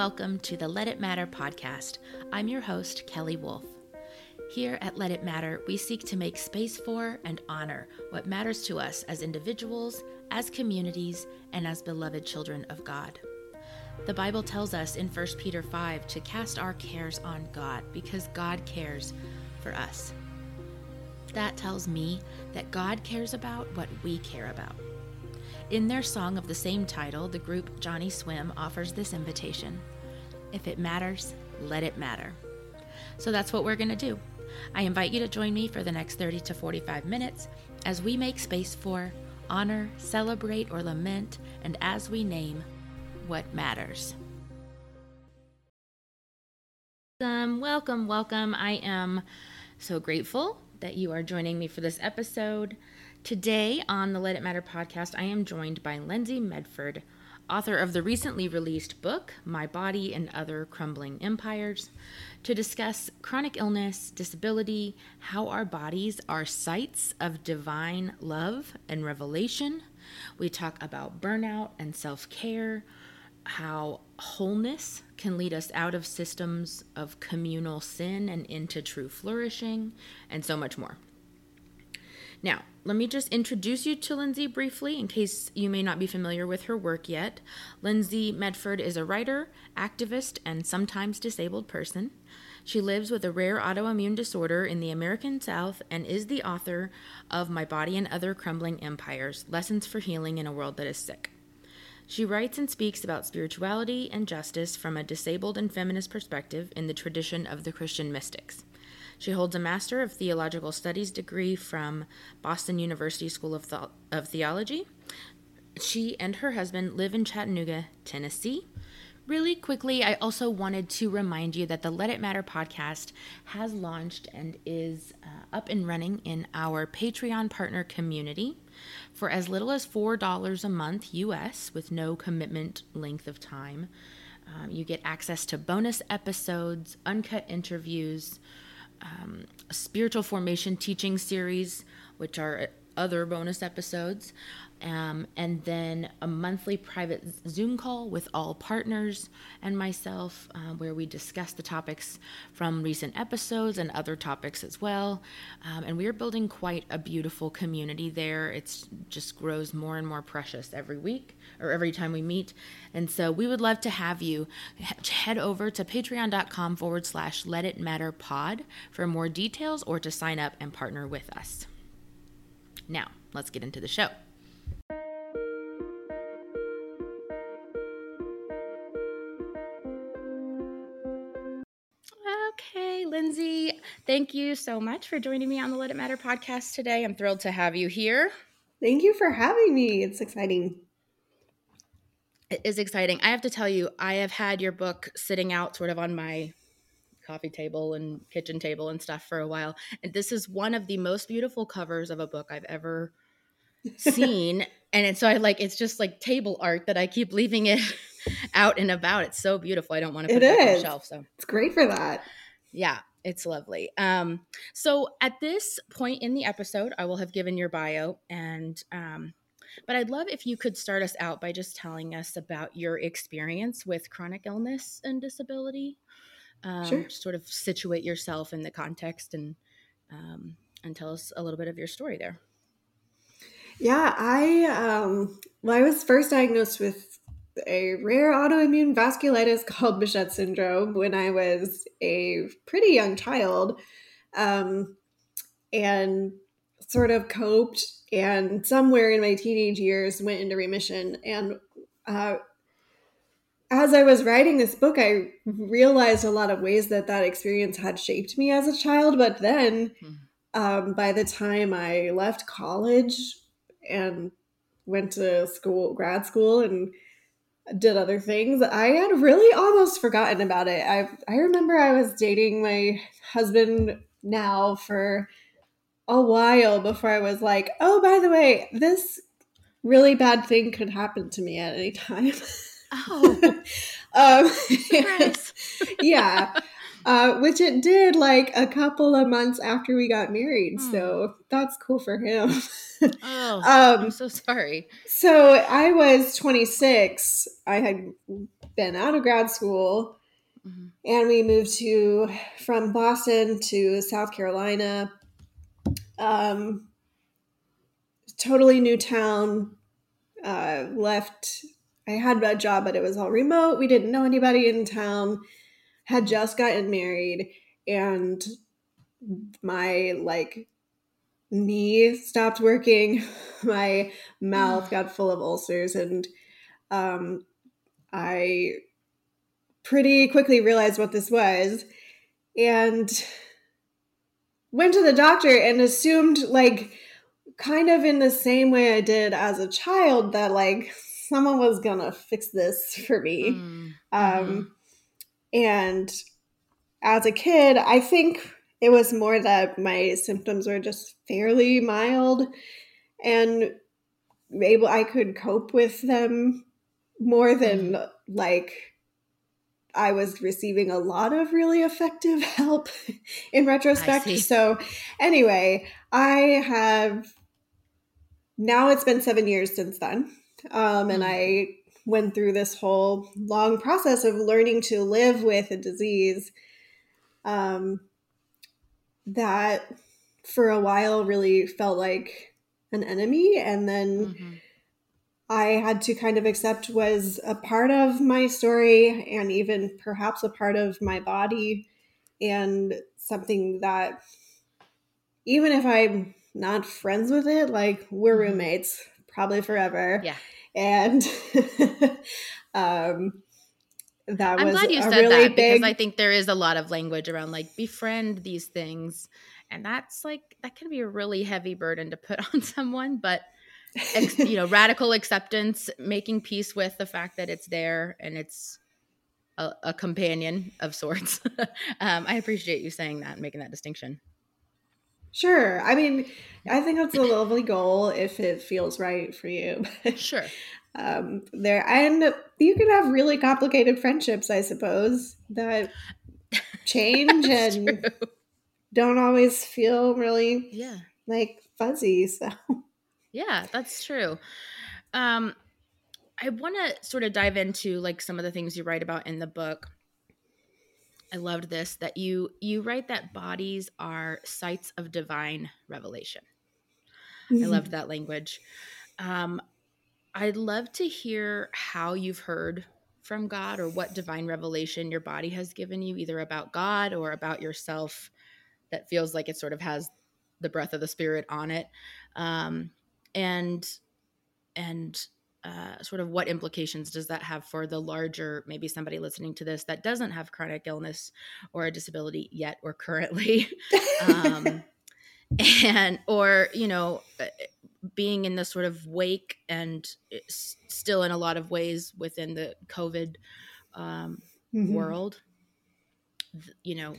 welcome to the Let It Matter podcast. I'm your host, Kelly Wolfe. Here at Let It Matter, we seek to make space for and honor what matters to us as individuals, as communities, and as beloved children of God. The Bible tells us in 1 Peter 5 to cast our cares on God because God cares for us. That tells me that God cares about what we care about. In their song of the same title, the group Johnny Swim offers this invitation If it matters, let it matter. So that's what we're going to do. I invite you to join me for the next 30 to 45 minutes as we make space for, honor, celebrate, or lament, and as we name what matters. Welcome, welcome, welcome. I am so grateful that you are joining me for this episode. Today on the Let It Matter podcast, I am joined by Lyndsey Medford, author of the recently released book, My Body and Other Crumbling Empires, to discuss chronic illness, disability, how our bodies are sites of divine love and revelation. We talk about burnout and self care, how wholeness can lead us out of systems of communal sin and into true flourishing, and so much more. Now, let me just introduce you to Lyndsey briefly in case you may not be familiar with her work yet. Lyndsey Medford is a writer, activist, and sometimes disabled person. She lives with a rare autoimmune disorder in the American South and is the author of My Body and Other Crumbling Empires Lessons for Healing in a World That is Sick. She writes and speaks about spirituality and justice from a disabled and feminist perspective in the tradition of the Christian mystics. She holds a Master of Theological Studies degree from Boston University School of, the- of Theology. She and her husband live in Chattanooga, Tennessee. Really quickly, I also wanted to remind you that the Let It Matter podcast has launched and is uh, up and running in our Patreon partner community. For as little as $4 a month US with no commitment length of time, um, you get access to bonus episodes, uncut interviews, um, spiritual formation teaching series, which are other bonus episodes, um, and then a monthly private Zoom call with all partners and myself, uh, where we discuss the topics from recent episodes and other topics as well. Um, and we are building quite a beautiful community there. It just grows more and more precious every week or every time we meet. And so we would love to have you head over to patreon.com forward slash let it matter pod for more details or to sign up and partner with us. Now, let's get into the show. Lyndsey, thank you so much for joining me on the Let It Matter podcast today. I'm thrilled to have you here. Thank you for having me. It's exciting. It is exciting. I have to tell you, I have had your book sitting out sort of on my coffee table and kitchen table and stuff for a while. And this is one of the most beautiful covers of a book I've ever seen. and so I like it's just like table art that I keep leaving it out and about. It's so beautiful. I don't want to put it, it on the shelf. So it's great for that. Yeah, it's lovely. Um, so at this point in the episode, I will have given your bio and um, but I'd love if you could start us out by just telling us about your experience with chronic illness and disability. Um, sure. Sort of situate yourself in the context and um, and tell us a little bit of your story there. Yeah, I um, well, I was first diagnosed with a rare autoimmune vasculitis called Behçet syndrome when I was a pretty young child, um, and sort of coped. And somewhere in my teenage years, went into remission. And uh, as I was writing this book, I realized a lot of ways that that experience had shaped me as a child. But then, hmm. um, by the time I left college and went to school, grad school, and did other things, I had really almost forgotten about it. I I remember I was dating my husband now for a while before I was like, oh, by the way, this really bad thing could happen to me at any time. Oh, um, yeah uh, which it did like a couple of months after we got married. Mm. So that's cool for him. oh, um, I'm so sorry. So I was 26. I had been out of grad school mm-hmm. and we moved to from Boston to South Carolina. Um, totally new town. Uh, left. I had a job, but it was all remote. We didn't know anybody in town. Had just gotten married, and my like knee stopped working. My mouth got full of ulcers, and um, I pretty quickly realized what this was and went to the doctor and assumed like kind of in the same way I did as a child that like someone was gonna fix this for me. Mm. Um, mm-hmm. And as a kid, I think it was more that my symptoms were just fairly mild and able I could cope with them more than mm. like I was receiving a lot of really effective help in retrospect. So, anyway, I have now it's been seven years since then. Um, and mm. I went through this whole long process of learning to live with a disease um, that for a while really felt like an enemy. And then mm-hmm. I had to kind of accept was a part of my story and even perhaps a part of my body and something that even if I'm not friends with it, like we're mm-hmm. roommates probably forever. Yeah. And um that I'm was glad you said really that big... because I think there is a lot of language around like befriend these things. And that's like that can be a really heavy burden to put on someone, but ex- you know, radical acceptance, making peace with the fact that it's there and it's a, a companion of sorts. um, I appreciate you saying that and making that distinction. Sure. I mean, I think that's a lovely goal if it feels right for you. sure. Um, there and you can have really complicated friendships, I suppose, that change and true. don't always feel really yeah like fuzzy. So yeah, that's true. Um, I want to sort of dive into like some of the things you write about in the book. I loved this that you you write that bodies are sites of divine revelation. Mm-hmm. I loved that language. Um, I'd love to hear how you've heard from God or what divine revelation your body has given you, either about God or about yourself, that feels like it sort of has the breath of the Spirit on it. Um, and and uh, sort of what implications does that have for the larger maybe somebody listening to this that doesn't have chronic illness or a disability yet or currently um, and or you know uh, being in the sort of wake and still in a lot of ways within the covid um, mm-hmm. world you know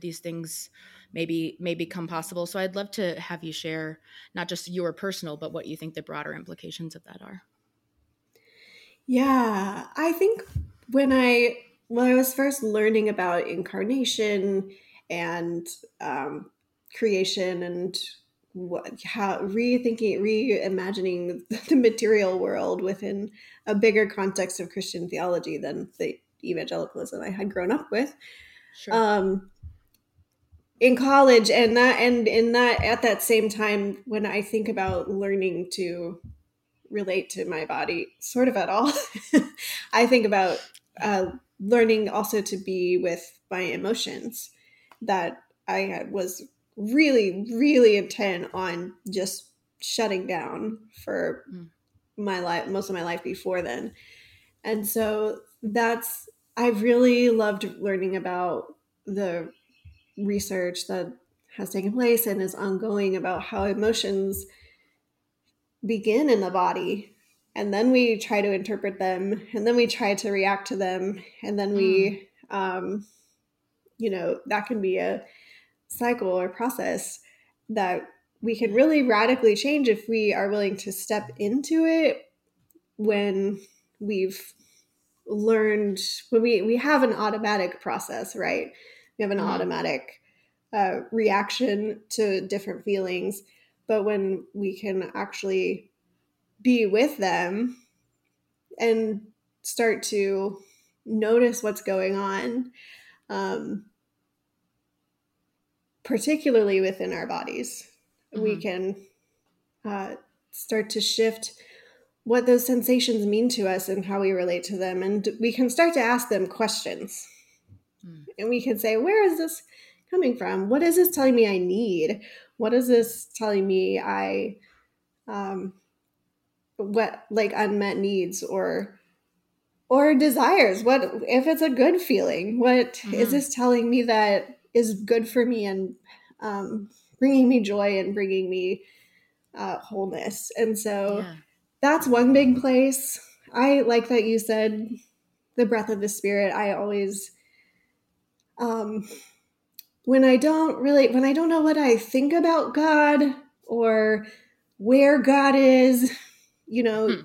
these things maybe may become possible. So I'd love to have you share not just your personal, but what you think the broader implications of that are. Yeah, I think when I when I was first learning about incarnation and um, creation and what how rethinking reimagining the material world within a bigger context of Christian theology than the evangelicalism I had grown up with. Sure. Um, in college and that and in that at that same time when i think about learning to relate to my body sort of at all i think about uh, learning also to be with my emotions that i had was really really intent on just shutting down for mm. my life most of my life before then and so that's i really loved learning about the research that has taken place and is ongoing about how emotions begin in the body and then we try to interpret them and then we try to react to them and then we mm. um, you know that can be a cycle or process that we can really radically change if we are willing to step into it when we've learned when we we have an automatic process right we have an mm-hmm. automatic uh, reaction to different feelings but when we can actually be with them and start to notice what's going on, um, particularly within our bodies. Mm-hmm. We can uh, start to shift what those sensations mean to us and how we relate to them. And we can start to ask them questions. Mm. And we can say, where is this coming from? What is this telling me I need? What is this telling me I, um, what like unmet needs or or desires what if it's a good feeling What mm-hmm. is this telling me that is good for me and um, bringing me joy and bringing me uh, wholeness and so yeah. that's one big place i like that you said the breath of the spirit i always um when i don't really when i don't know what i think about god or where god is you know hmm.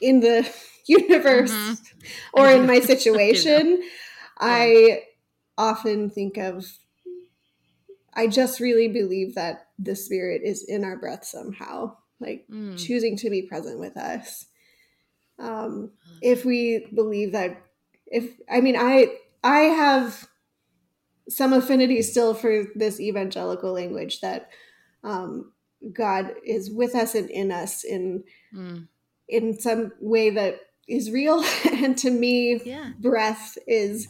in the universe mm-hmm. or in my situation, I often think of, I just really believe that the spirit is in our breath somehow, like mm. choosing to be present with us. Um, if we believe that, if, I mean, I, I have some affinity still for this evangelical language that um, God is with us and in us in mm. in some way that is real and to me yeah. breath is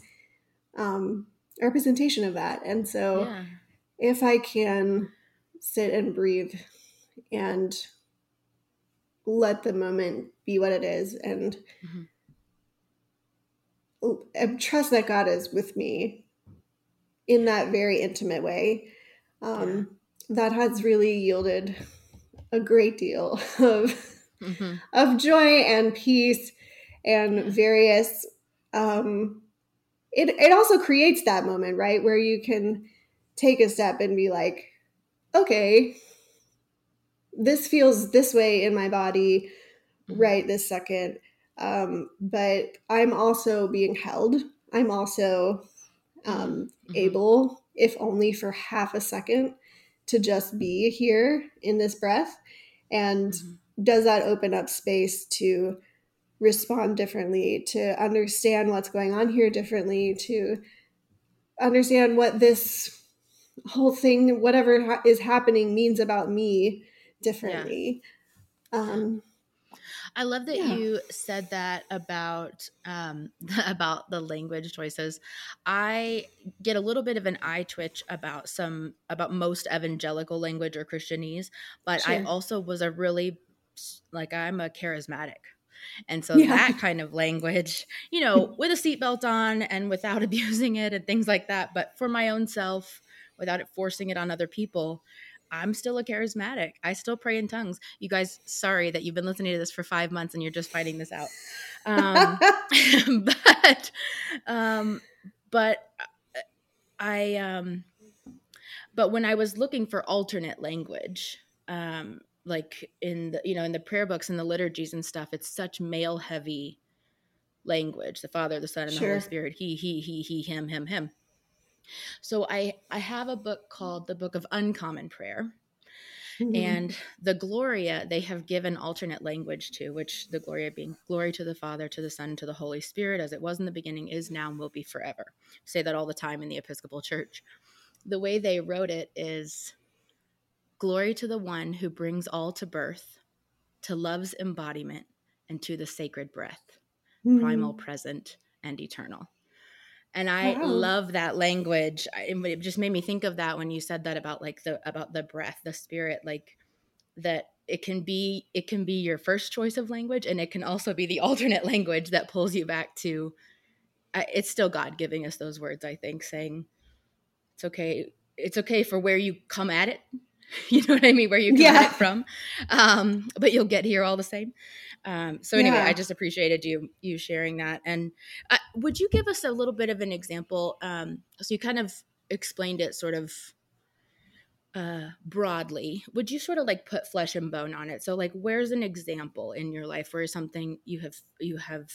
um, a representation of that and so yeah. if i can sit and breathe and let the moment be what it is and mm-hmm. trust that god is with me in that very intimate way um, that has really yielded a great deal of mm-hmm. of joy and peace and various um it it also creates that moment right where you can take a step and be like okay this feels this way in my body mm-hmm. right this second um, but i'm also being held i'm also um, mm-hmm. able if only for half a second to just be here in this breath and mm-hmm. does that open up space to respond differently, to understand what's going on here differently, to understand what this whole thing, whatever ha- is happening, means about me differently. Yeah. Um, I love that yeah. you said that about um, about the language choices. I get a little bit of an eye twitch about some about most evangelical language or Christianese, but sure. I also was a really like I'm a charismatic and so yeah. that kind of language, you know, with a seatbelt on and without abusing it and things like that. But for my own self, without it forcing it on other people, I'm still a charismatic. I still pray in tongues. You guys, sorry that you've been listening to this for five months and you're just finding this out. Um, but, um, but uh, I, um, but when I was looking for alternate language, um, like in the you know in the prayer books and the liturgies and stuff it's such male heavy language the father the son and sure. the holy spirit he he he he him him him so i i have a book called the book of uncommon prayer mm-hmm. and the gloria they have given alternate language to which the gloria being glory to the father to the son to the holy spirit as it was in the beginning is now and will be forever say that all the time in the episcopal church the way they wrote it is Glory to the one who brings all to birth, to love's embodiment, and to the sacred breath, mm. primal, present, and eternal. And oh, I wow. love that language. It just made me think of that when you said that about like the about the breath, the spirit, like that it can be it can be your first choice of language and it can also be the alternate language that pulls you back to it's still God giving us those words, I think, saying it's okay it's okay for where you come at it you know what I mean, where you get yeah. it from. Um, but you'll get here all the same. Um, so anyway, yeah. I just appreciated you you sharing that. And uh, would you give us a little bit of an example? Um, so you kind of explained it sort of uh, broadly. Would you sort of like put flesh and bone on it? So like, where's an example in your life where something you have you have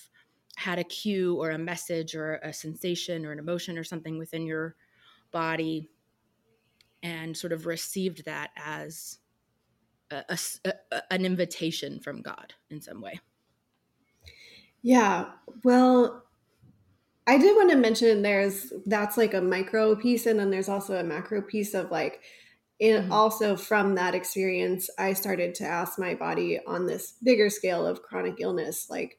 had a cue or a message or a sensation or an emotion or something within your body and sort of received that as a, a, a, an invitation from God in some way. Yeah. Well, I did want to mention there's that's like a micro piece, and then there's also a macro piece of like it mm-hmm. also from that experience, I started to ask my body on this bigger scale of chronic illness, like,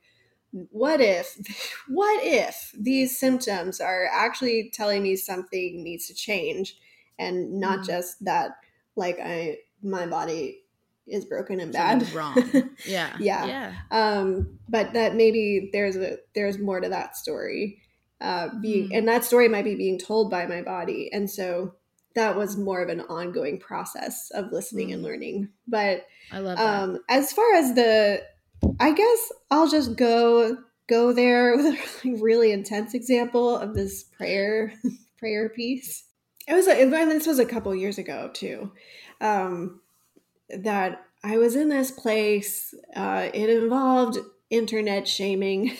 what if, what if these symptoms are actually telling me something needs to change and not mm-hmm. just that, like, I, my body is broken and bad. wrong. Yeah. yeah. Yeah. Um, but that maybe there's a, there's more to that story. Uh, being, mm. and that story might be being told by my body. And so that was more of an ongoing process of listening mm. and learning. But I love that. Um, as far as the, I guess I'll just go go there with a really intense example of this prayer prayer piece. It was, a, and this was a couple years ago too. Um, that I was in this place. Uh, it involved internet shaming.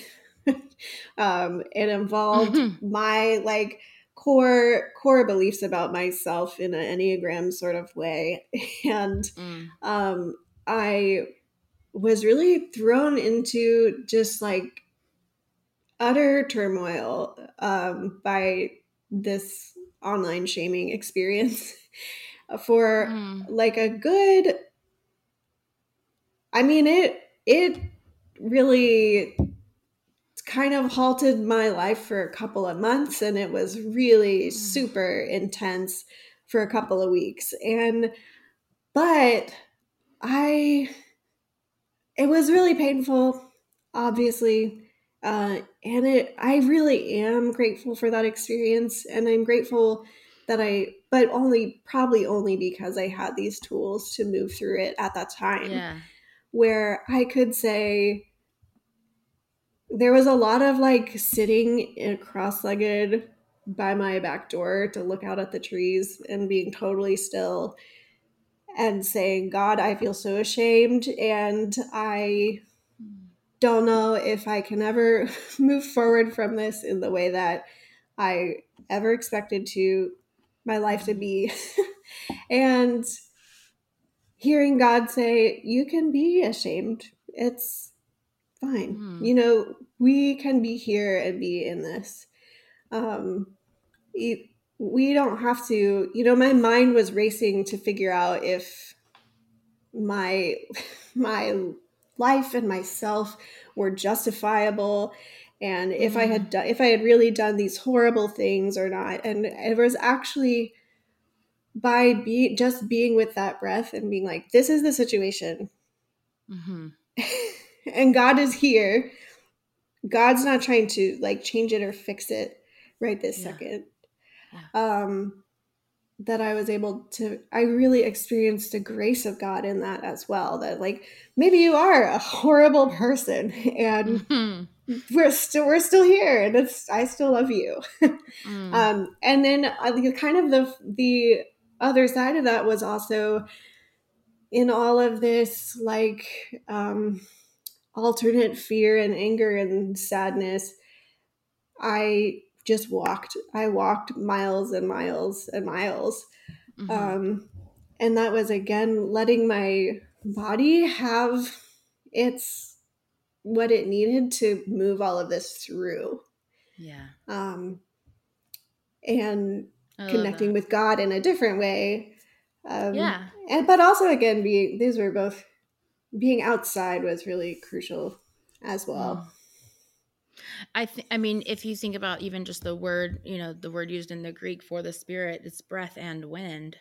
um, it involved mm-hmm. my like core core beliefs about myself in an enneagram sort of way and mm. um, i was really thrown into just like utter turmoil um, by this online shaming experience for mm. like a good i mean it it really kind of halted my life for a couple of months and it was really mm. super intense for a couple of weeks and but i it was really painful obviously uh, and it i really am grateful for that experience and i'm grateful that i but only probably only because i had these tools to move through it at that time yeah. where i could say there was a lot of like sitting cross-legged by my back door to look out at the trees and being totally still and saying god i feel so ashamed and i don't know if i can ever move forward from this in the way that i ever expected to my life to be and hearing god say you can be ashamed it's fine. Mm. You know, we can be here and be in this. Um, we don't have to, you know, my mind was racing to figure out if my my life and myself were justifiable and if mm. I had mm. done if I had really done these horrible things or not. And it was actually by be just being with that breath and being like, this is the situation. Mm-hmm. and God is here. God's not trying to like change it or fix it right this yeah. second. Yeah. Um that I was able to I really experienced the grace of God in that as well. That like maybe you are a horrible person and mm-hmm. we're still we're still here and it's I still love you. mm. Um and then uh, kind of the the other side of that was also in all of this like um alternate fear and anger and sadness, I just walked. I walked miles and miles and miles. Mm-hmm. Um, and that was again letting my body have its what it needed to move all of this through. Yeah. Um, and connecting with God in a different way. Um, yeah. And but also again, being these were both being outside was really crucial as well. I think I mean if you think about even just the word, you know, the word used in the Greek for the spirit, it's breath and wind.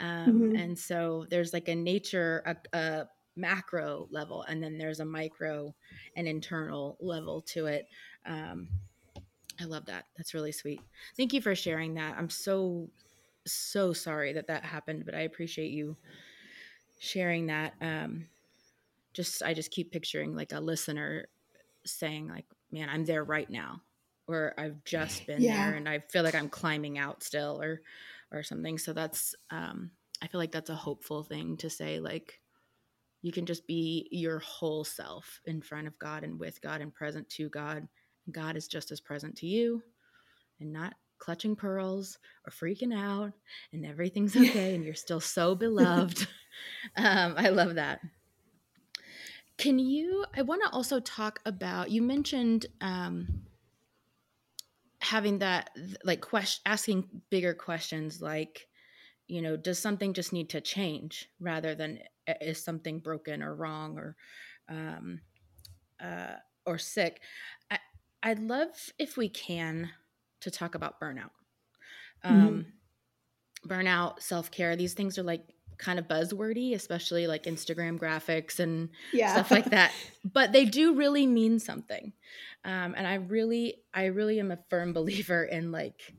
Um, mm-hmm. and so there's like a nature a, a macro level and then there's a micro and internal level to it. Um, I love that. That's really sweet. Thank you for sharing that. I'm so so sorry that that happened, but I appreciate you sharing that. Um, just I just keep picturing like a listener saying like, "Man, I'm there right now." Or I've just been yeah. there and I feel like I'm climbing out still or or something. So that's um I feel like that's a hopeful thing to say like you can just be your whole self in front of God and with God and present to God. God is just as present to you and not clutching pearls or freaking out and everything's okay and you're still so beloved. um, I love that. Can you? I want to also talk about. You mentioned um, having that like question asking bigger questions like you know does something just need to change rather than is something broken or wrong or um uh or sick I, i'd love if we can to talk about burnout um mm-hmm. burnout self-care these things are like kind of buzzwordy especially like instagram graphics and yeah. stuff like that but they do really mean something um, and i really i really am a firm believer in like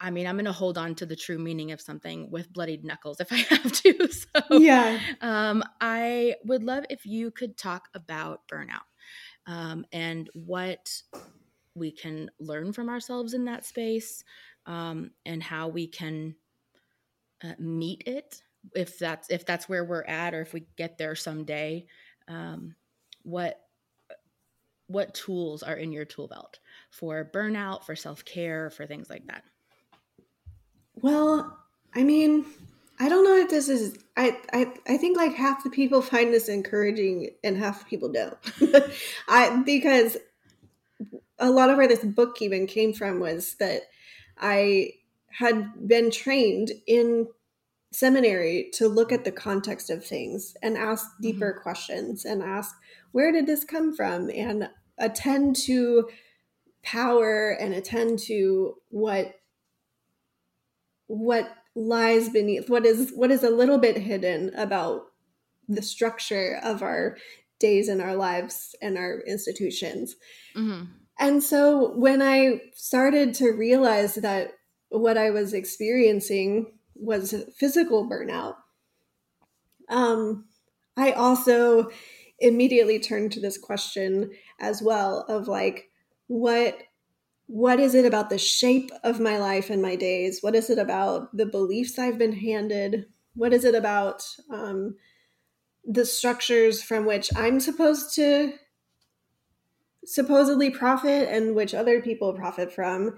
I mean, I'm going to hold on to the true meaning of something with bloodied knuckles if I have to. So, yeah. Um, I would love if you could talk about burnout um, and what we can learn from ourselves in that space um, and how we can uh, meet it if that's if that's where we're at or if we get there someday um, what what tools are in your tool belt for burnout for self-care for things like that well, I mean, I don't know if this is I, I I think like half the people find this encouraging and half the people don't. I because a lot of where this book even came from was that I had been trained in seminary to look at the context of things and ask deeper mm-hmm. questions and ask where did this come from and attend to power and attend to what what lies beneath what is what is a little bit hidden about the structure of our days and our lives and our institutions mm-hmm. and so when i started to realize that what i was experiencing was physical burnout um, i also immediately turned to this question as well of like what what is it about the shape of my life and my days? What is it about the beliefs I've been handed? What is it about um, the structures from which I'm supposed to supposedly profit and which other people profit from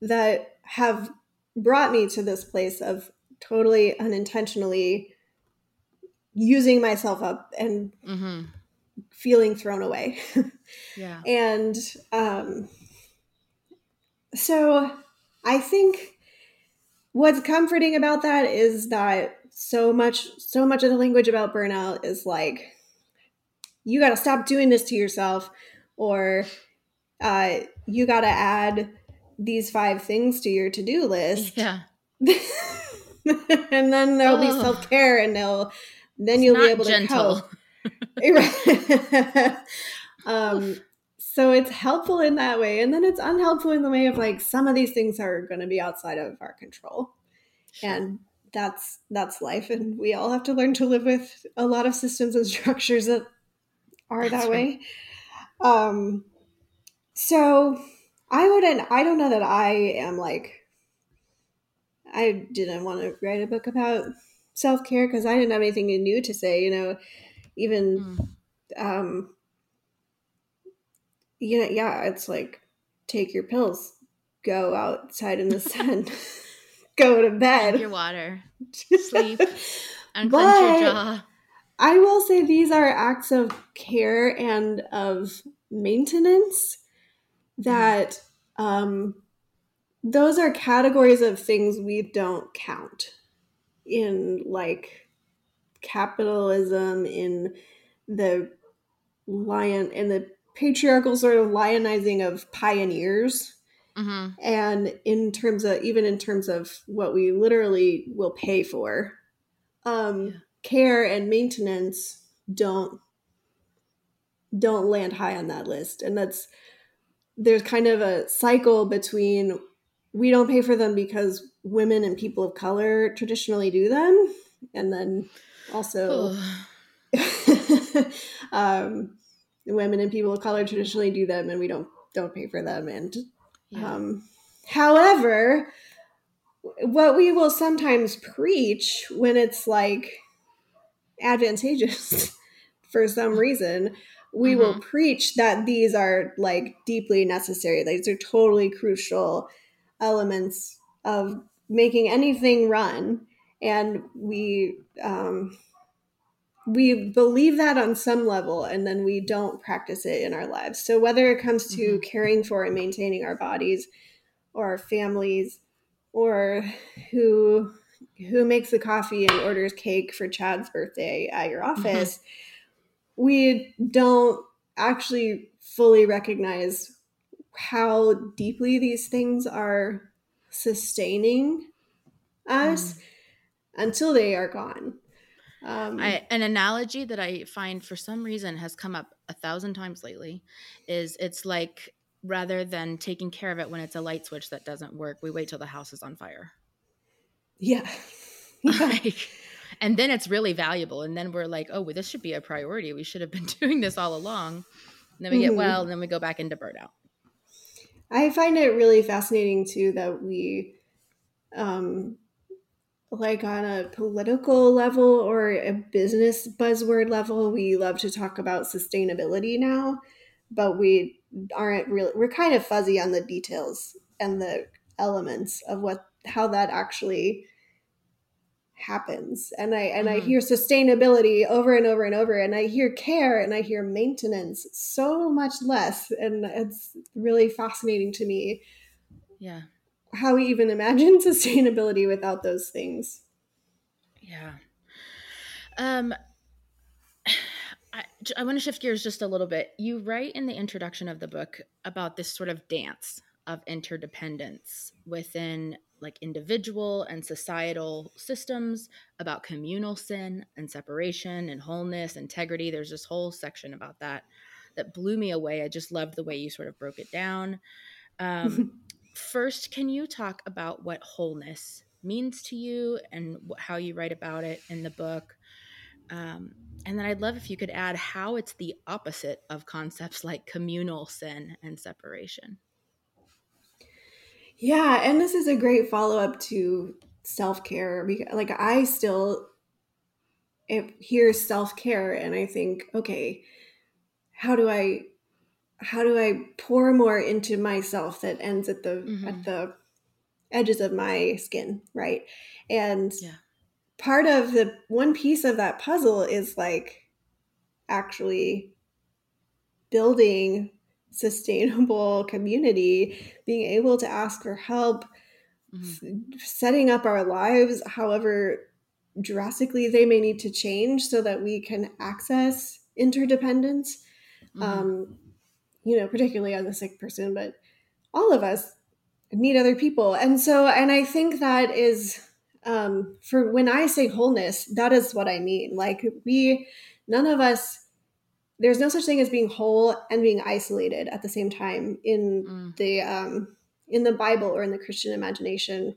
that have brought me to this place of totally unintentionally using myself up and mm-hmm. feeling thrown away. yeah. And um, so I think what's comforting about that is that so much so much of the language about burnout is like you got to stop doing this to yourself or uh, you got to add these five things to your to-do list yeah and then there'll oh. be self-care and they'll then it's you'll be able gentle. to cope um so it's helpful in that way and then it's unhelpful in the way of like some of these things are going to be outside of our control sure. and that's that's life and we all have to learn to live with a lot of systems and structures that are that's that right. way um so i wouldn't i don't know that i am like i didn't want to write a book about self-care because i didn't have anything new to say you know even mm. um you know, yeah, it's like take your pills, go outside in the sun, go to bed, Drink your water, sleep, unclench your jaw. I will say these are acts of care and of maintenance that um, those are categories of things we don't count in like capitalism in the lion in the patriarchal sort of lionizing of pioneers mm-hmm. and in terms of even in terms of what we literally will pay for um, yeah. care and maintenance don't don't land high on that list and that's there's kind of a cycle between we don't pay for them because women and people of color traditionally do them. And then also um, women and people of color traditionally do them and we don't don't pay for them. And yeah. um, however what we will sometimes preach when it's like advantageous for some reason we mm-hmm. will preach that these are like deeply necessary. These are totally crucial elements of making anything run and we um, we believe that on some level and then we don't practice it in our lives so whether it comes to mm-hmm. caring for and maintaining our bodies or our families or who who makes the coffee and orders cake for Chad's birthday at your mm-hmm. office, mm-hmm. we don't actually fully recognize how deeply these things are sustaining us mm. until they are gone. Um, I, an analogy that I find for some reason has come up a thousand times lately is it's like rather than taking care of it when it's a light switch that doesn't work, we wait till the house is on fire. Yeah. like, and then it's really valuable. And then we're like, oh, well, this should be a priority. We should have been doing this all along. And then we mm-hmm. get well, and then we go back into burnout. I find it really fascinating too that we, um, like on a political level or a business buzzword level, we love to talk about sustainability now, but we aren't really, we're kind of fuzzy on the details and the elements of what, how that actually happens. And i and mm-hmm. i hear sustainability over and over and over and i hear care and i hear maintenance so much less. And it's really fascinating to me yeah. how we even imagine sustainability without those things. Yeah. Um I, I want to shift gears just a little bit. You write in the introduction of the book about this sort of dance of interdependence within like individual and societal systems, about communal sin and separation and wholeness, integrity. There's this whole section about that that blew me away. I just loved the way you sort of broke it down. Um, first, can you talk about what wholeness means to you and how you write about it in the book? Um, and then I'd love if you could add how it's the opposite of concepts like communal sin and separation. Yeah, and this is a great follow up to self care because, like, I still hear self care, and I think, okay, how do I, how do I pour more into myself that ends at the mm-hmm. at the edges of my skin, right? And yeah. part of the one piece of that puzzle is like actually building sustainable community, being able to ask for help, mm-hmm. setting up our lives however drastically they may need to change so that we can access interdependence. Mm-hmm. Um, you know, particularly as a sick person, but all of us need other people. And so, and I think that is um, for when I say wholeness, that is what I mean. Like, we, none of us there's no such thing as being whole and being isolated at the same time in mm. the um, in the Bible or in the Christian imagination.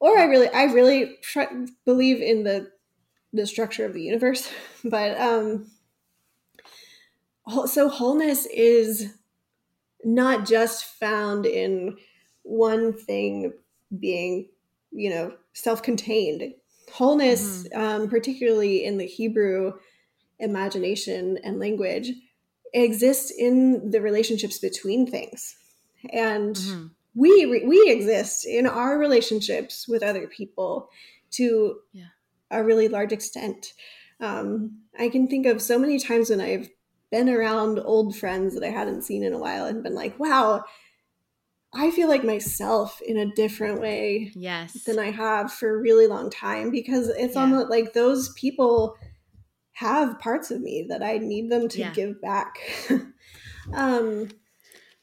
Or I really, I really tr- believe in the the structure of the universe, but um, so wholeness is not just found in one thing being, you know, self-contained. Wholeness, mm-hmm. um, particularly in the Hebrew imagination and language exist in the relationships between things and mm-hmm. we we exist in our relationships with other people to yeah. a really large extent um, i can think of so many times when i've been around old friends that i hadn't seen in a while and been like wow I feel like myself in a different way yes than I have for a really long time because it's yeah. almost like those people have parts of me that I need them to yeah. give back. um,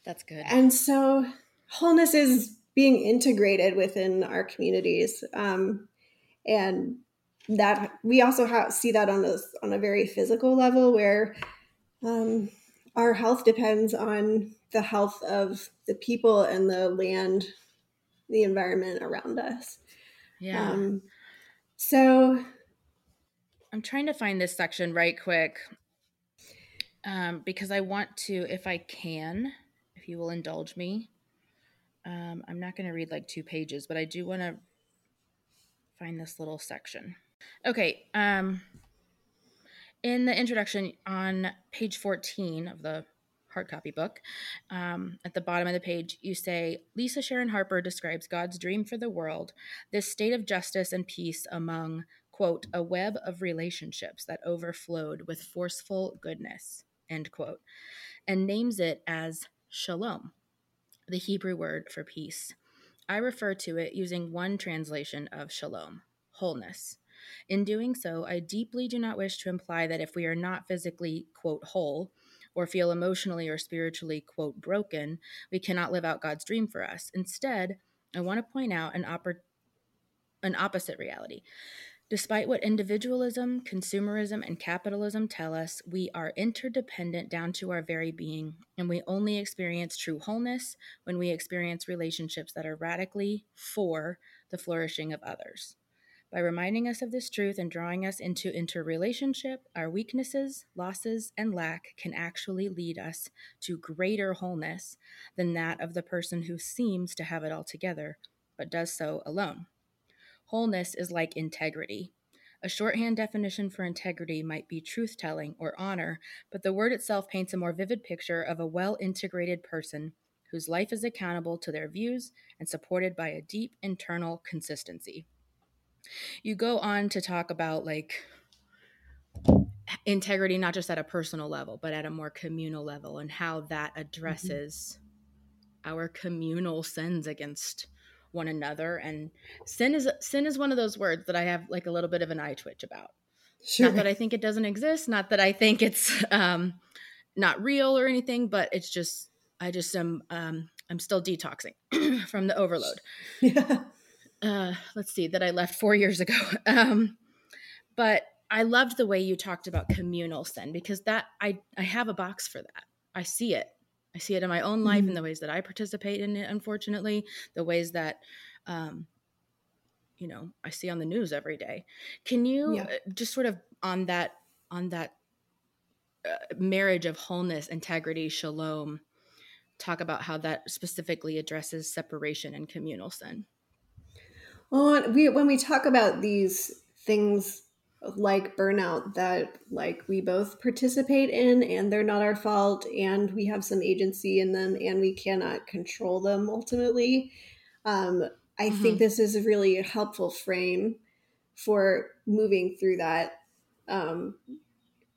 That's good. And so wholeness is being integrated within our communities. Um, and that we also have, see that on a, on a very physical level where um, our health depends on the health of the people and the land, the environment around us. Yeah. Um, so I'm trying to find this section right quick um, because I want to, if I can, if you will indulge me. Um, I'm not going to read like two pages, but I do want to find this little section. Okay. Um, in the introduction on page 14 of the hard copy book, um, at the bottom of the page, you say Lisa Sharon Harper describes God's dream for the world, this state of justice and peace among quote, a web of relationships that overflowed with forceful goodness, end quote, and names it as shalom, the Hebrew word for peace. I refer to it using one translation of shalom, wholeness. In doing so, I deeply do not wish to imply that if we are not physically, quote, whole, or feel emotionally or spiritually, quote, broken, we cannot live out God's dream for us. Instead, I want to point out an, oppor- an opposite reality. Despite what individualism, consumerism, and capitalism tell us, we are interdependent down to our very being, and we only experience true wholeness when we experience relationships that are radically for the flourishing of others. By reminding us of this truth and drawing us into interrelationship, our weaknesses, losses, and lack can actually lead us to greater wholeness than that of the person who seems to have it all together, but does so alone. Wholeness is like integrity. A shorthand definition for integrity might be truth telling or honor, but the word itself paints a more vivid picture of a well integrated person whose life is accountable to their views and supported by a deep internal consistency you go on to talk about like integrity not just at a personal level but at a more communal level and how that mm-hmm. addresses mm-hmm. our communal sins against one another and sin is sin is one of those words that i have like a little bit of an eye twitch about sure. not that i think it doesn't exist not that i think it's um not real or anything but it's just i just am um i'm still detoxing from the overload yeah uh, let's see, that I left four years ago. Um, but I loved the way you talked about communal sin because that I I have a box for that. I see it. I see it in my own life mm-hmm. in the ways that I participate in it. Unfortunately, the ways that um, you know I see on the news every day. Can you yeah. Uh, just sort of on that on that uh, marriage of wholeness, integrity, shalom, talk about how that specifically addresses separation and communal sin? Well, we when we talk about these things like burnout that like we both participate in and they're not our fault and we have some agency in them and we cannot control them ultimately um, i mm-hmm. think this is a really helpful frame for moving through that um,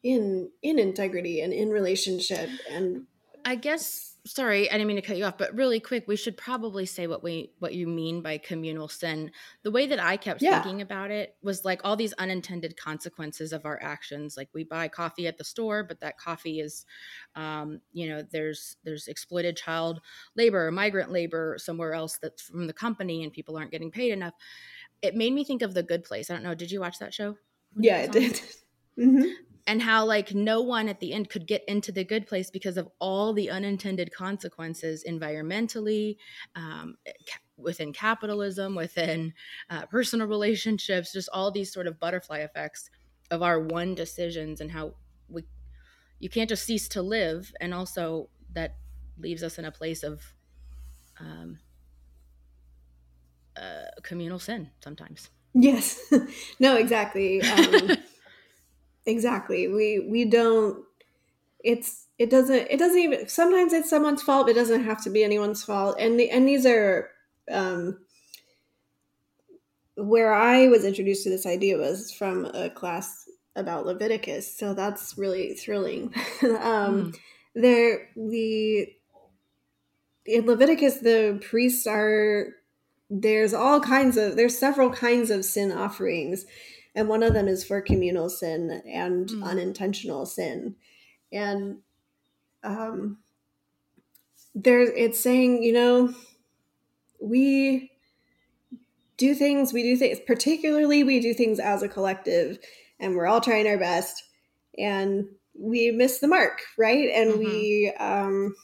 in in integrity and in relationship and i guess sorry, I didn't mean to cut you off, but really quick, we should probably say what we what you mean by communal sin. The way that I kept yeah. thinking about it was like all these unintended consequences of our actions. Like we buy coffee at the store, but that coffee is, um, you know, there's there's exploited child labor, migrant labor somewhere else that's from the company, and people aren't getting paid enough. It made me think of the Good Place. I don't know. Did you watch that show? Yeah, it did. Mm-hmm and how like no one at the end could get into the good place because of all the unintended consequences environmentally um, within capitalism within uh, personal relationships just all these sort of butterfly effects of our one decisions and how we you can't just cease to live and also that leaves us in a place of um, uh, communal sin sometimes. Yes. No exactly. Um, exactly. We we don't it's it doesn't it doesn't even sometimes it's someone's fault it doesn't have to be anyone's fault. And the, and these are um where i was introduced to this idea was from a class about leviticus. So that's really thrilling. Um mm. there the in leviticus the priests are there's all kinds of there's several kinds of sin offerings and one of them is for communal sin and mm. unintentional sin and um there's it's saying you know we do things we do things particularly we do things as a collective and we're all trying our best and we miss the mark right and mm-hmm. we um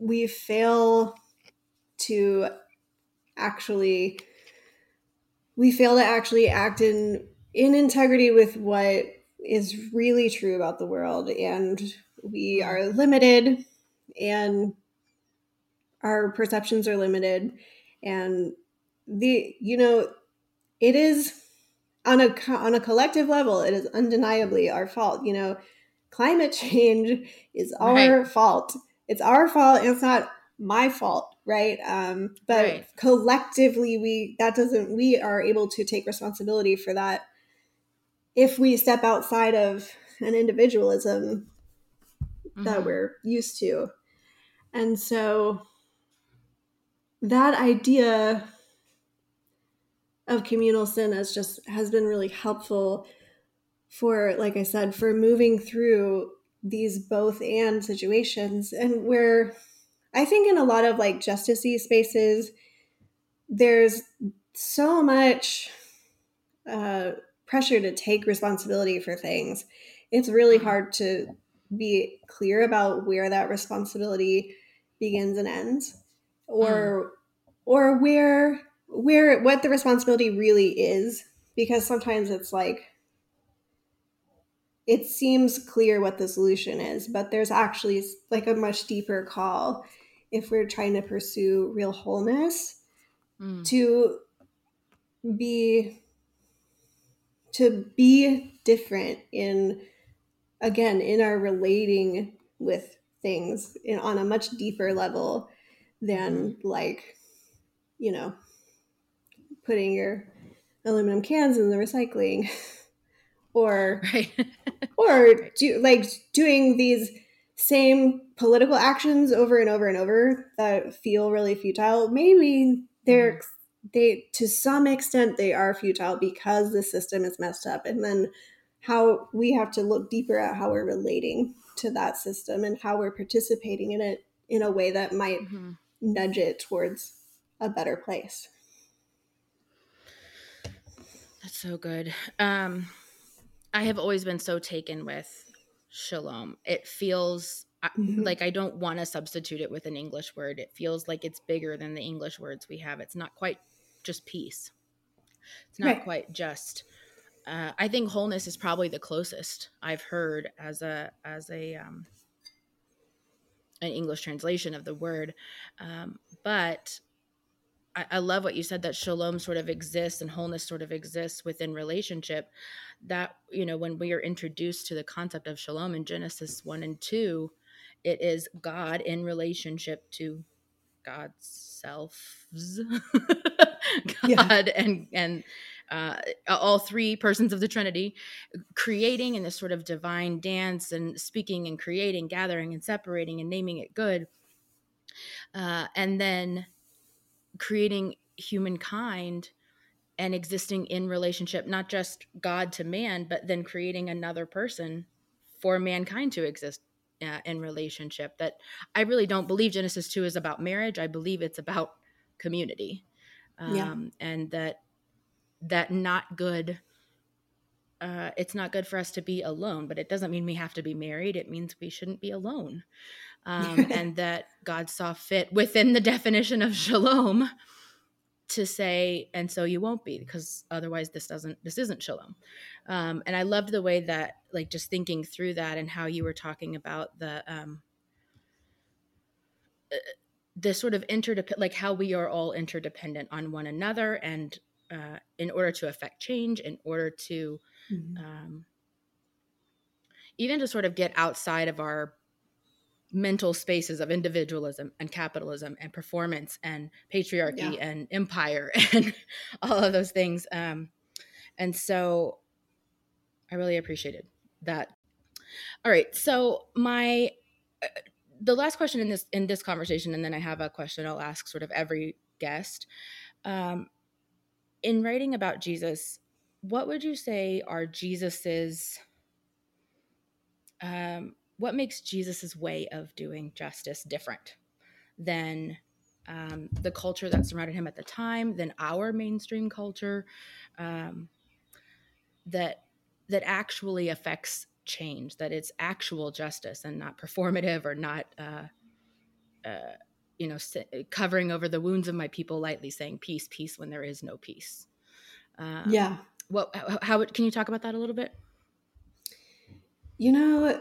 we fail to actually we fail to actually act in in integrity with what is really true about the world and we are limited and our perceptions are limited and the you know it is on a on a collective level it is undeniably our fault you know climate change is our right. fault it's our fault it's not my fault right um but right. collectively we that doesn't we are able to take responsibility for that if we step outside of an individualism mm-hmm. that we're used to and so that idea of communal sin has just has been really helpful for like i said for moving through these both and situations and where i think in a lot of like justicey spaces there's so much uh, pressure to take responsibility for things it's really hard to be clear about where that responsibility begins and ends or mm. or where where what the responsibility really is because sometimes it's like it seems clear what the solution is but there's actually like a much deeper call if we're trying to pursue real wholeness mm. to be to be different in again in our relating with things in, on a much deeper level than mm-hmm. like you know putting your aluminum cans in the recycling or right. or do like doing these same political actions over and over and over that feel really futile maybe they're mm-hmm. they to some extent they are futile because the system is messed up and then how we have to look deeper at how we're relating to that system and how we're participating in it in a way that might mm-hmm. nudge it towards a better place that's so good. Um, I have always been so taken with shalom. It feels mm-hmm. like I don't want to substitute it with an English word. It feels like it's bigger than the English words we have. It's not quite just peace. It's not right. quite just. Uh, I think wholeness is probably the closest I've heard as a as a um, an English translation of the word, um, but I, I love what you said that shalom sort of exists and wholeness sort of exists within relationship. That, you know, when we are introduced to the concept of shalom in Genesis 1 and 2, it is God in relationship to God's selves, God yeah. and and uh, all three persons of the Trinity, creating in this sort of divine dance and speaking and creating, gathering and separating and naming it good, uh, and then creating humankind and existing in relationship, not just God to man, but then creating another person for mankind to exist uh, in relationship. That I really don't believe Genesis 2 is about marriage. I believe it's about community. Um, yeah. And that, that not good, uh, it's not good for us to be alone, but it doesn't mean we have to be married. It means we shouldn't be alone um, and that God saw fit within the definition of shalom to say, and so you won't be, because otherwise this doesn't, this isn't shalom. Um, and I loved the way that, like, just thinking through that and how you were talking about the, um, uh, the sort of interdependent, like how we are all interdependent on one another, and uh, in order to affect change, in order to, mm-hmm. um, even to sort of get outside of our mental spaces of individualism and capitalism and performance and patriarchy yeah. and empire and all of those things. Um, and so i really appreciated that. All right. So my uh, the last question in this in this conversation and then i have a question i'll ask sort of every guest. Um, in writing about jesus what would you say are jesus's um, what makes Jesus's way of doing justice different than um, the culture that surrounded him at the time, than our mainstream culture, um, that that actually affects change, that it's actual justice and not performative or not, uh, uh, you know, covering over the wounds of my people lightly, saying peace, peace when there is no peace. Um, yeah. What? How, how can you talk about that a little bit? You know,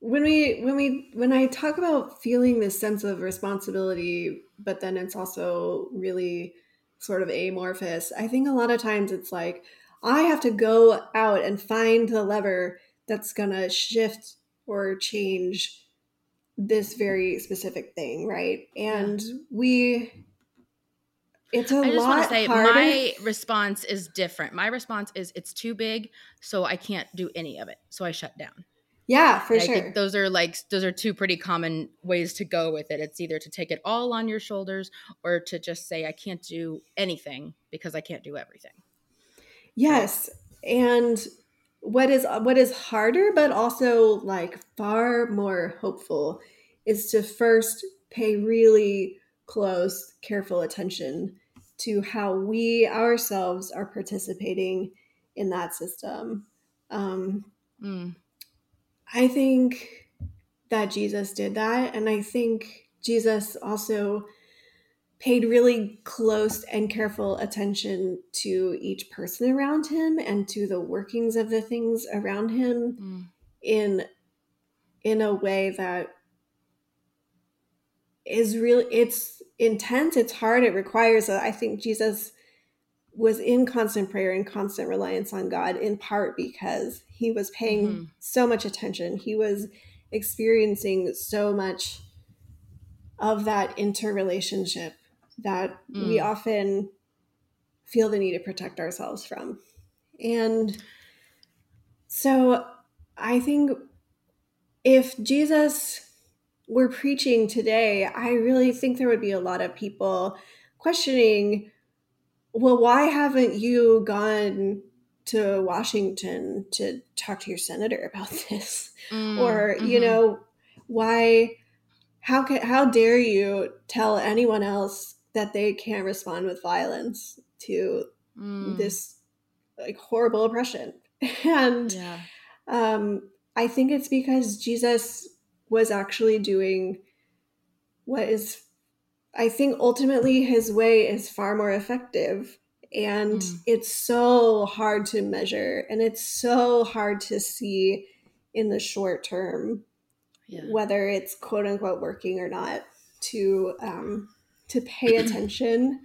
when we when we when i talk about feeling this sense of responsibility but then it's also really sort of amorphous i think a lot of times it's like i have to go out and find the lever that's going to shift or change this very specific thing right and yeah. we it's a I just want to say harder. my response is different. My response is it's too big, so I can't do any of it. So I shut down. Yeah, for And I sure. think those are like those are two pretty common ways to go with it. It's either to take it all on your shoulders or to just say I can't do anything because I can't do everything. Yes. And what is what is harder but also like far more hopeful is to first pay really close, careful attention to how we ourselves are participating in that system. Um, Mm. I think that Jesus did that. And I think Jesus also paid really close and careful attention to each person around him and to the workings of the things around him Mm. in in a way that is really it's intense it's hard it requires a, i think jesus was in constant prayer and constant reliance on god in part because he was paying Mhm. so much attention he was experiencing so much of that interrelationship that we Mm. often feel the need to protect ourselves from and so i think if jesus were preaching today i really think there would be a lot of people questioning well why haven't you gone to washington to talk to your senator about this Mm. or you Mhm. know why how can how dare you tell anyone else that they can't respond with violence to Mm. this like horrible oppression and yeah. um i think it's because jesus was actually doing what is i think ultimately his way is far more effective and Mm. it's so hard to measure and it's so hard to see in the short term Yeah. whether it's quote unquote working or not to um, to pay attention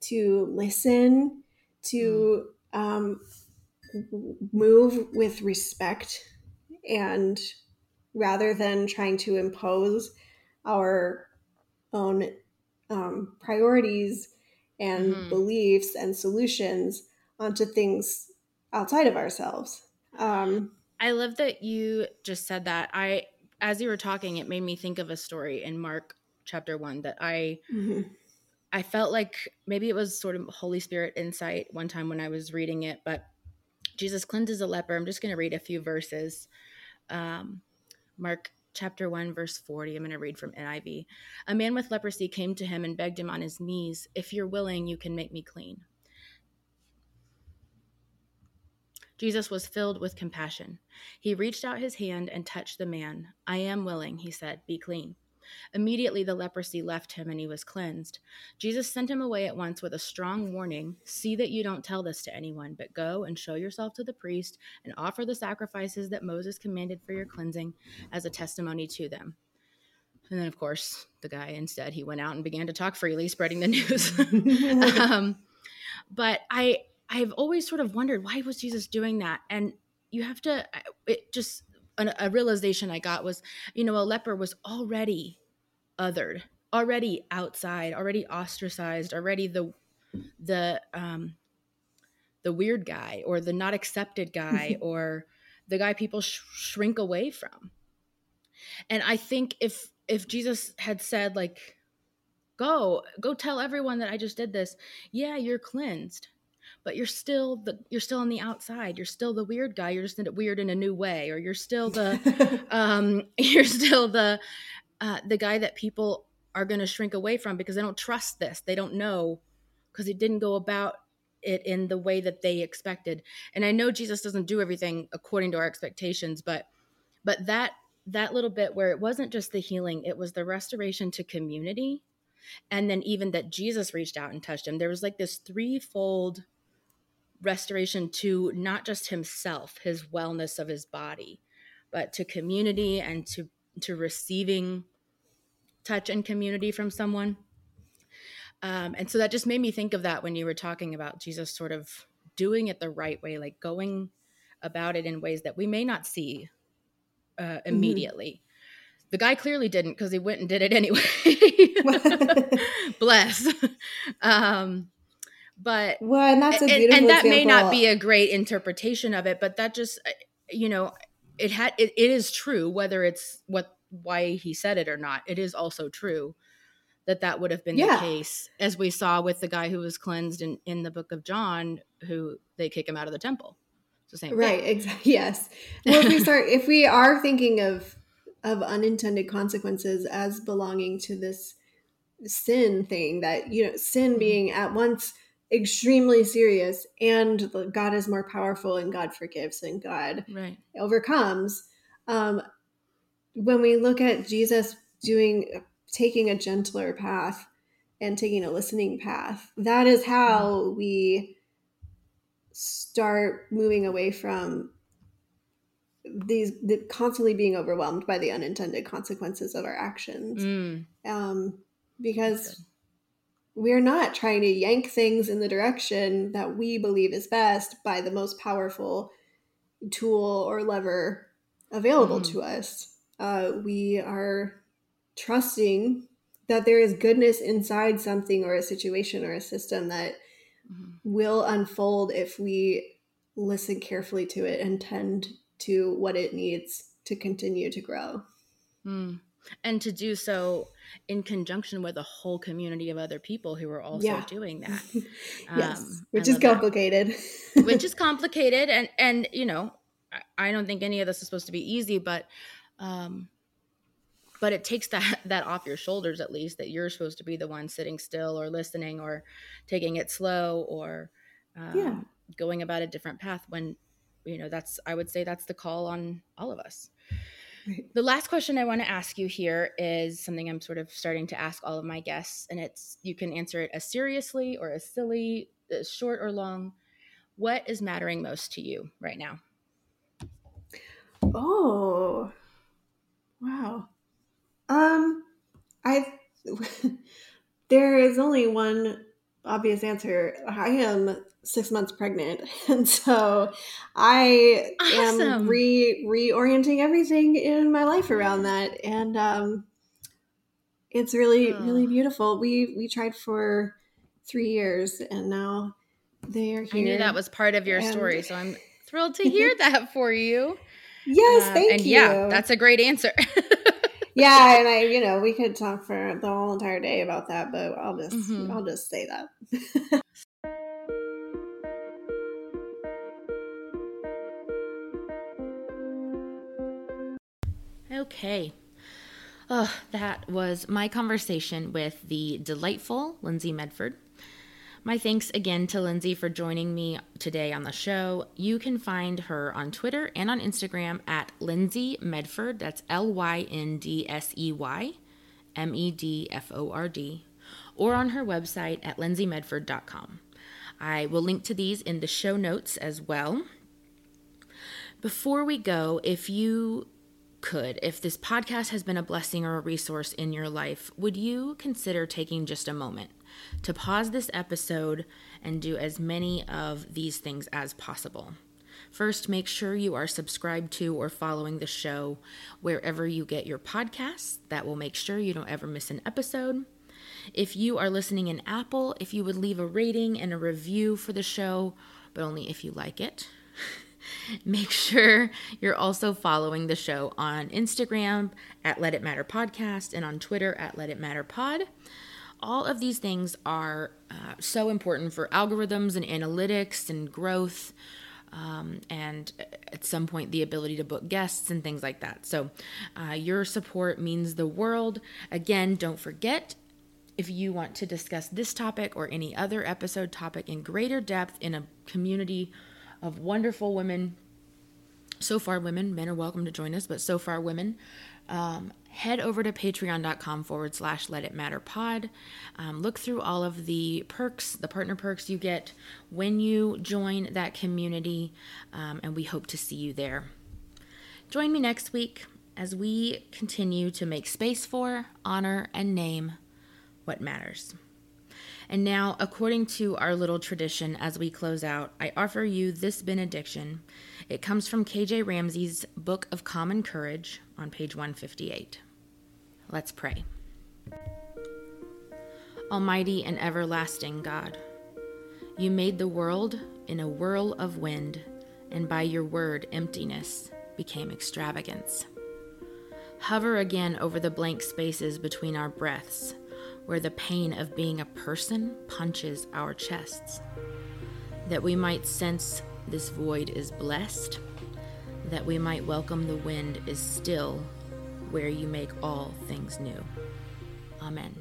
to listen to um, move with respect and rather than trying to impose our own um, priorities and Mhm. beliefs and solutions onto things outside of ourselves um, I love that you just said that. I as you were talking, it made me think of a story in Mark chapter 1 that I mhm. I felt like maybe it was sort of Holy Spirit insight one time when I was reading it, but Jesus cleanses a leper. I'm just going to read a few verses. Um, Mark chapter 1, verse 40. I'm going to read from NIV. A man with leprosy came to him and begged him on his knees, If you're willing, you can make me clean. Jesus was filled with compassion. He reached out his hand and touched the man. I am willing, he said, be clean. Immediately the leprosy left him and he was cleansed. Jesus sent him away at once with a strong warning See that you don't tell this to anyone, but go and show yourself to the priest and offer the sacrifices that Moses commanded for your cleansing as a testimony to them. And then, of course, the guy instead, he went out and began to talk freely, spreading the news. um, but I I've always sort of wondered why was Jesus doing that, and you have to it just an, a realization I got was you know a leper was already othered, already outside, already ostracized, already the the um the weird guy or the not accepted guy or the guy people sh- shrink away from. And I think if if Jesus had said like go go tell everyone that I just did this, yeah, you're cleansed. But you're still the you're still on the outside. You're still the weird guy. You're just weird in a new way or you're still the um you're still the uh the guy that people are going to shrink away from because they don't trust this. They don't know because it didn't go about it in the way that they expected. And I know Jesus doesn't do everything according to our expectations, but but that that little bit where it wasn't just the healing, it was the restoration to community. And then even that Jesus reached out and touched him. There was like this threefold restoration to not just himself, his wellness of his body, but to community and to to receiving touch and community from someone. Um, and so that just made me think of that when you were talking about Jesus sort of doing it the right way, like going about it in ways that we may not see uh, immediately. The guy clearly didn't because he went and did it anyway. Bless. um, but well, and that's a and, beautiful and that may not be a great interpretation of it, but that just, uh, you know, it had it, it is true whether it's what why he said it or not. It is also true that that would have been yeah. the case as we saw with the guy who was cleansed in in the book of John who they kick him out of the temple. It's the same right, exactly. Yes. Well, if we start if we are thinking of of unintended consequences as belonging to this sin thing that you know sin mm-hmm. being at once extremely serious and god is more powerful and god forgives and god right. overcomes um when we look at jesus doing taking a gentler path and taking a listening path that is how mm-hmm. we start moving away from these the, constantly being overwhelmed by the unintended consequences of our actions mm. um, because we're not trying to yank things in the direction that we believe is best by the most powerful tool or lever available mm. to us uh, we are trusting that there is goodness inside something or a situation or a system that mm. will unfold if we listen carefully to it and tend to what it needs to continue to grow. Mm. And to do so in conjunction with a whole community of other people who are also yeah. doing that. yes, um, which is complicated. which is complicated, and and you know, I don't think any of this is supposed to be easy, but um, but it takes that that off your shoulders at least that you're supposed to be the one sitting still or listening or taking it slow or um, yeah. going about a different path when you know that's i would say that's the call on all of us the last question i want to ask you here is something i'm sort of starting to ask all of my guests and it's you can answer it as seriously or as silly as short or long. What is mattering most to you right now? Oh wow. Um i there is only one obvious answer. I am six months pregnant and so i awesome. am re reorienting everything in my life around that and um it's really oh. really beautiful we we tried for three years and now they are here i knew that was part of your and... story so i'm thrilled to hear that for you yes um, thank and you yeah that's a great answer yeah, and I, you know, we could talk for the whole entire day about that, but I'll just, mm-hmm. I'll just say that. Okay. Oh, that was my conversation with the delightful Lyndsey Medford. My thanks again to Lyndsey for joining me today on the show. You can find her on Twitter and on Instagram at Lyndsey Medford. That's L Y N D S E Y M E D F O R D, or on her website at lyndseymedford.com. I will link to these in the show notes as well. Before we go, if you could, if this podcast has been a blessing or a resource in your life, would you consider taking just a moment to pause this episode and do as many of these things as possible? First, make sure you are subscribed to or following the show wherever you get your podcasts. That will make sure you don't ever miss an episode. If you are listening in Apple, if you would leave a rating and a review for the show, but only if you like it. Make sure you're also following the show on Instagram at Let It Matter Podcast and on Twitter at Let It Matter Pod. All of these things are uh, so important for algorithms and analytics and growth. Um, and at some point the ability to book guests and things like that. So, uh, your support means the world. Again, don't forget if you want to discuss this topic or any other episode topic in greater depth in a community of wonderful women. So far, women, men are welcome to join us, but so far, women. Um, head over to patreon.com forward slash let it matter pod. Um, look through all of the perks, the partner perks you get when you join that community, um, and we hope to see you there. Join me next week as we continue to make space for, honor, and name what matters. And now, according to our little tradition as we close out, I offer you this benediction. It comes from KJ Ramsey's Book of Common Courage on page 158. Let's pray. Almighty and everlasting God, you made the world in a whirl of wind, and by your word, emptiness, became extravagance. Hover again over the blank spaces between our breaths, where the pain of being a person punches our chests. That we might sense this void is blessed, that we might welcome the wind is still where you make all things new. Amen.